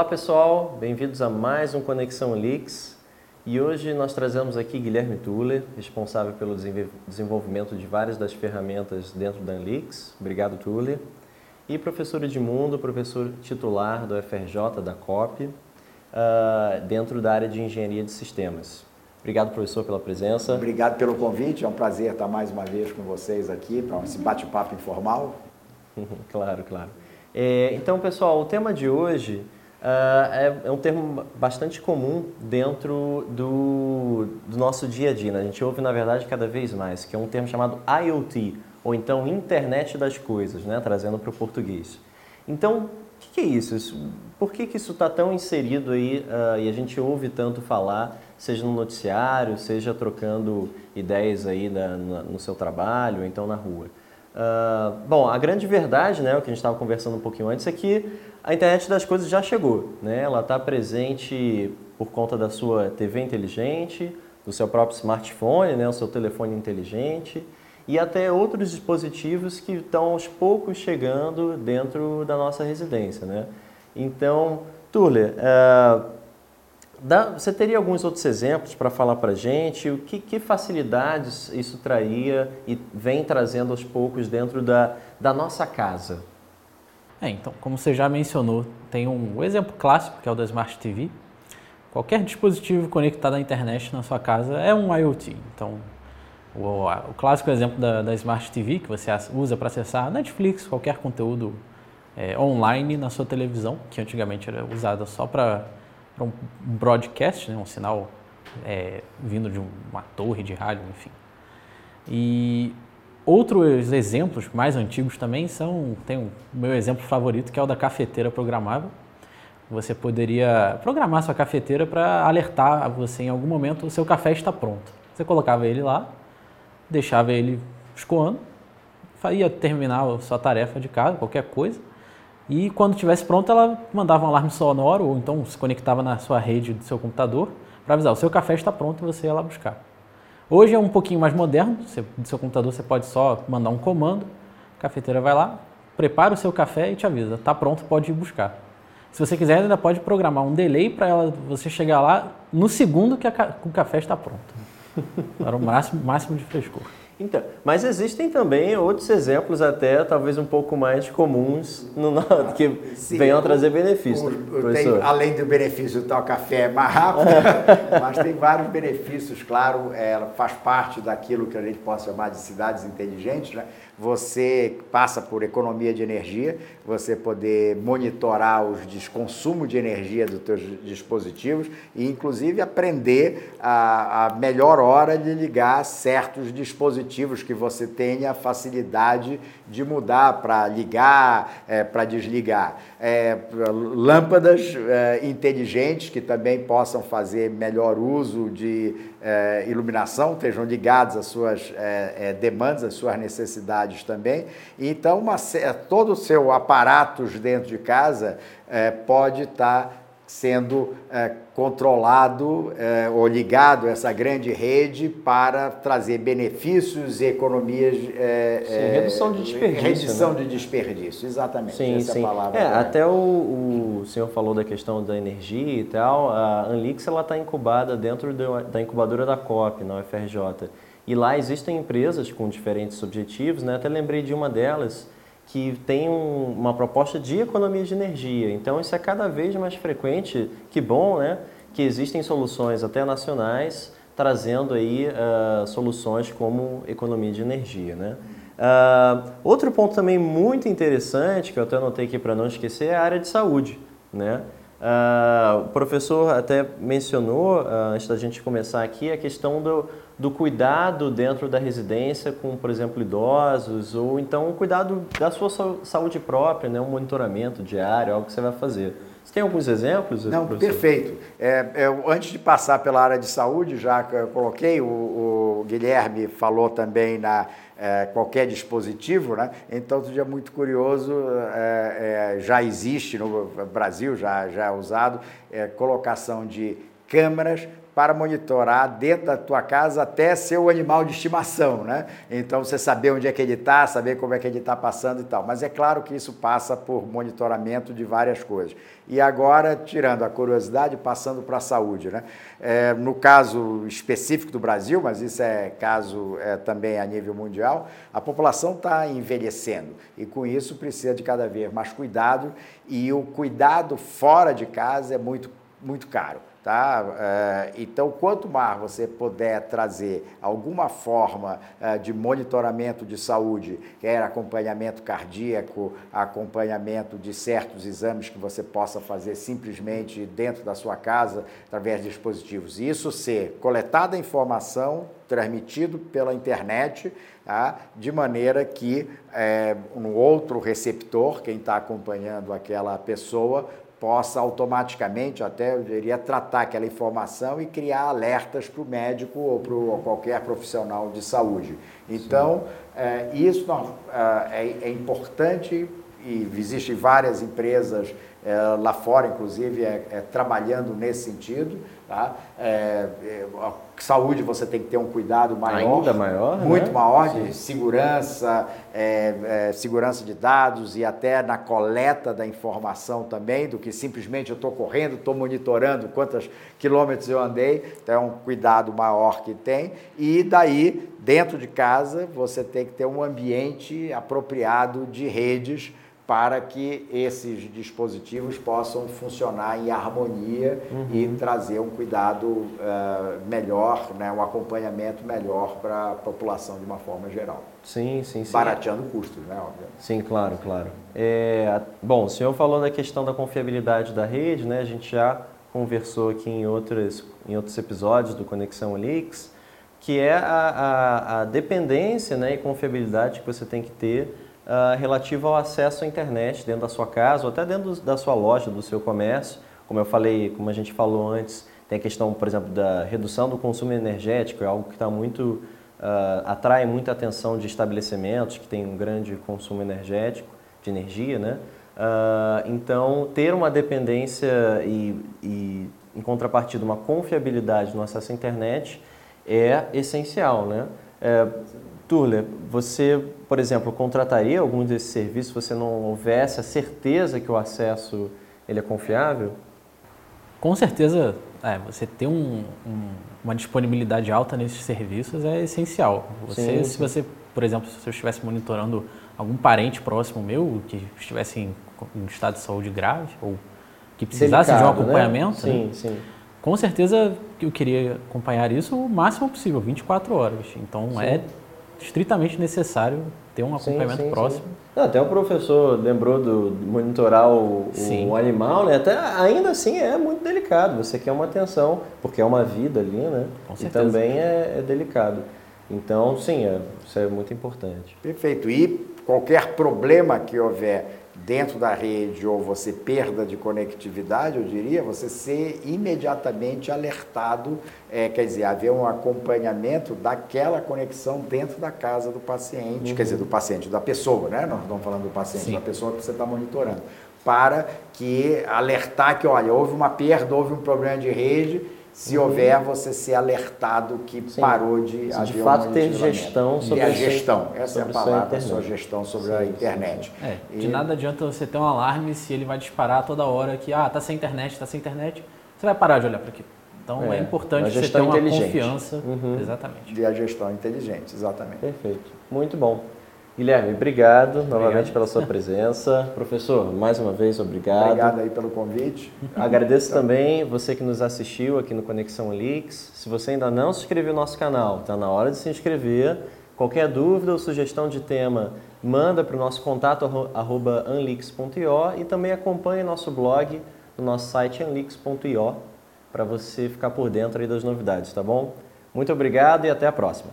Olá pessoal, bem-vindos a mais um Conexão Leaks. E hoje nós trazemos aqui Guilherme Tuller, responsável pelo desenvolvimento de várias das ferramentas dentro da Anlix. Obrigado, Tuller. E professor Edmundo, professor titular do FRJ, da COP, uh, dentro da área de Engenharia de Sistemas. Obrigado, professor, pela presença. Obrigado pelo convite, é um prazer estar mais uma vez com vocês aqui para esse bate-papo informal. claro, claro. É, então, pessoal, o tema de hoje uh, é, é, um termo bastante comum dentro do, do nosso dia a dia. Né? A gente ouve, na verdade, cada vez mais, que é um termo chamado IoT, ou então Internet das Coisas, né? trazendo para o português. Então, o que, que, é isso? Por que, que isso está tão inserido aí uh, e a gente ouve tanto falar, seja no noticiário, seja trocando ideias aí na, na, no seu trabalho, ou então na rua? Uh, bom, a grande verdade, né, o que a gente estava conversando um pouquinho antes, é que a internet das coisas já chegou. Né? Ela está presente por conta da sua TV inteligente, do seu próprio smartphone, né, o seu telefone inteligente e até outros dispositivos que estão aos poucos chegando dentro da nossa residência. Né? Então, Tuller, uh, Dá, você teria alguns outros exemplos para falar para gente? O que, que, facilidades isso traria e vem trazendo aos poucos dentro da, da nossa casa? É, então, como você já mencionou, tem um exemplo clássico que é o da Smart TV. Qualquer dispositivo conectado à internet na sua casa é um IoT. Então, o, o clássico exemplo da, da, Smart TV que você usa para acessar Netflix, qualquer conteúdo é, online na sua televisão, que antigamente era usada só para para um broadcast, né, um sinal é, vindo de uma torre de rádio, enfim. E outros exemplos mais antigos também são, tem o meu exemplo favorito que é o da cafeteira programável. Você poderia programar sua cafeteira para alertar a você em algum momento o seu café está pronto. Você colocava ele lá, deixava ele escoando, ia terminar a sua tarefa de casa, qualquer coisa, e quando estivesse pronto, ela mandava um alarme sonoro ou então se conectava na sua rede do seu computador para avisar: o seu café está pronto e você ia lá buscar. Hoje é um pouquinho mais moderno, você, do seu computador você pode só mandar um comando, a cafeteira vai lá, prepara o seu café e te avisa: está pronto, pode ir buscar. Se você quiser, ainda pode programar um delay para você chegar lá no segundo que a, o café está pronto. Para o máximo, máximo de frescor. Então, mas existem também outros exemplos até talvez um pouco mais comuns no, que Sim, venham a trazer benefícios. Além do benefício do tal café é mais rápido, mas tem vários benefícios, claro, é, ela faz parte daquilo que a gente pode chamar de cidades inteligentes, né? você passa por economia de energia, você poder monitorar os consumo de energia dos seus dispositivos e, inclusive, aprender a, a, melhor hora de ligar certos dispositivos que você tenha facilidade de mudar para ligar, é, para desligar. É, lâmpadas é, inteligentes que também possam fazer melhor uso de é, iluminação, estejam ligados às suas é, é, demandas, às suas necessidades também. Então, uma, todo o seu aparatos dentro de casa pode estar tá sendo é, controlado é, ou ligado a essa grande rede para trazer benefícios e economias. É, sim, é, redução de desperdício. Redução né? de desperdício, exatamente. Sim, essa sim. palavra. É, até o, o senhor falou da questão da energia e tal. A Anlix está incubada dentro da incubadora da COP, na UFRJ. E lá existem empresas com diferentes objetivos, né? até lembrei de uma delas que tem um, uma proposta de economia de energia. Então isso é cada vez mais frequente. Que bom, né? Que existem soluções até nacionais trazendo aí uh, soluções como economia de energia, né? Uh, outro ponto também muito interessante que eu até anotei aqui para não esquecer é a área de saúde, né? Uh, o professor até mencionou, uh, antes da gente começar aqui, a questão do, do cuidado dentro da residência com, por exemplo, idosos, ou então o cuidado da sua saúde própria, né? um monitoramento diário, algo que você vai fazer. Você tem alguns exemplos? Não, professor? perfeito. É, é, antes de passar pela área de saúde, já coloquei, o, o Guilherme falou também na é, qualquer dispositivo, né? Então, dia muito curioso, é, é, já existe no Brasil, já, já é usado, é, colocação de câmeras para monitorar dentro da tua casa até seu animal de estimação, né? Então você saber onde é que ele está, saber como é que ele está passando e tal. Mas é claro que isso passa por monitoramento de várias coisas. E agora, tirando a curiosidade, passando para a saúde, né? É, no caso específico do Brasil, mas isso é caso é, também a nível mundial, a população está envelhecendo e com isso precisa de cada vez mais cuidado e o cuidado fora de casa é muito, muito caro. Tá? É, então, quanto mais você puder trazer alguma forma é, de monitoramento de saúde, quer acompanhamento cardíaco, acompanhamento de certos exames que você possa fazer simplesmente dentro da sua casa, através de dispositivos, isso ser coletada a informação, transmitido pela internet, tá? de maneira que é, um outro receptor, quem está acompanhando aquela pessoa, possa automaticamente, até eu diria, tratar aquela informação e criar alertas para o médico ou para qualquer profissional de saúde. Então, é, isso é, é, é importante e existem várias empresas é, lá fora, inclusive, é, é, trabalhando nesse sentido. Tá? É, é, saúde você tem que ter um cuidado maior. Ainda maior, Muito né? maior de segurança, é, segurança de dados e até na coleta da informação também, do que simplesmente eu estou correndo, estou monitorando quantos quilômetros eu andei. Então é um cuidado maior que tem. E daí, dentro de casa, você tem que ter um ambiente apropriado de redes para que esses dispositivos possam funcionar em harmonia uhum. e trazer um cuidado uh, melhor, né, um acompanhamento melhor para a população de uma forma geral. Sim, sim, sim. Barateando custos, né, obviamente. Sim, claro, claro. É, bom, o senhor falou da questão da confiabilidade da rede, né? A gente já conversou aqui em outros, em outros episódios do Conexão Leaks, que é a, a, a dependência né, e confiabilidade que você tem que ter uh, relativo ao acesso à internet dentro da sua casa ou até dentro da sua loja, do seu comércio. Como eu falei, como a gente falou antes, tem a questão, por exemplo, da redução do consumo energético, é algo que está muito uh, atrai muita atenção de estabelecimentos que têm um grande consumo energético, de energia, né? Uh, então, ter uma dependência e, e, em contrapartida, uma confiabilidade no acesso à internet é essencial, né? É, Turler, você, por exemplo, contrataria algum desses serviços se você não houvesse a certeza que o acesso ele é confiável? Com certeza, é, você ter um, um, uma disponibilidade alta nesses serviços é essencial. Você, sim, sim. Se você, por exemplo, se eu estivesse monitorando algum parente próximo meu que estivesse em, em estado de saúde grave ou que precisasse Delicado, de um né? acompanhamento, né? sim, né? com certeza eu queria acompanhar isso o máximo possível, 24 horas. Então é estritamente necessário ter um acompanhamento sim, sim, próximo. Sim. Até o professor lembrou do, de monitorar o, o, animal, né? Até, ainda assim é muito delicado. Você quer uma atenção, porque é uma vida ali, né? Com certeza. E também é, é delicado. Então, sim, é, isso é muito importante. Perfeito. E qualquer problema que houver dentro da rede ou você perda de conectividade, eu diria, você ser imediatamente alertado, é, quer dizer, haver um acompanhamento daquela conexão dentro da casa do paciente, uhum. quer dizer, do paciente, da pessoa, né? Nós estamos falando do paciente, Sim. da pessoa que você está monitorando, para que alertar que, olha, houve uma perda, houve um problema de rede, se uhum. houver, você ser alertado que Sim. parou de Se de fato ter gestão sobre a gestão. Essa é a palavra, a sua gestão sobre Sim. a internet. É, de nada adianta você ter um alarme se ele vai disparar toda hora que ah, tá sem internet, tá sem internet, você vai parar de olhar para aquilo. Então é, é importante você ter uma confiança. Uhum. Exatamente. De a gestão inteligente, exatamente. Perfeito. Muito bom. Guilherme, obrigado, obrigado, novamente pela sua presença. Professor, mais uma vez, obrigado. Obrigado aí pelo convite. Agradeço também você que nos assistiu aqui no Conexão Leaks. Se você ainda não se inscreveu no nosso canal, está na hora de se inscrever. Qualquer dúvida ou sugestão de tema, manda para o nosso contato arroba anlix.io e também acompanhe nosso blog no nosso site anlix.io para você ficar por dentro aí das novidades, tá bom? Muito obrigado e até a próxima.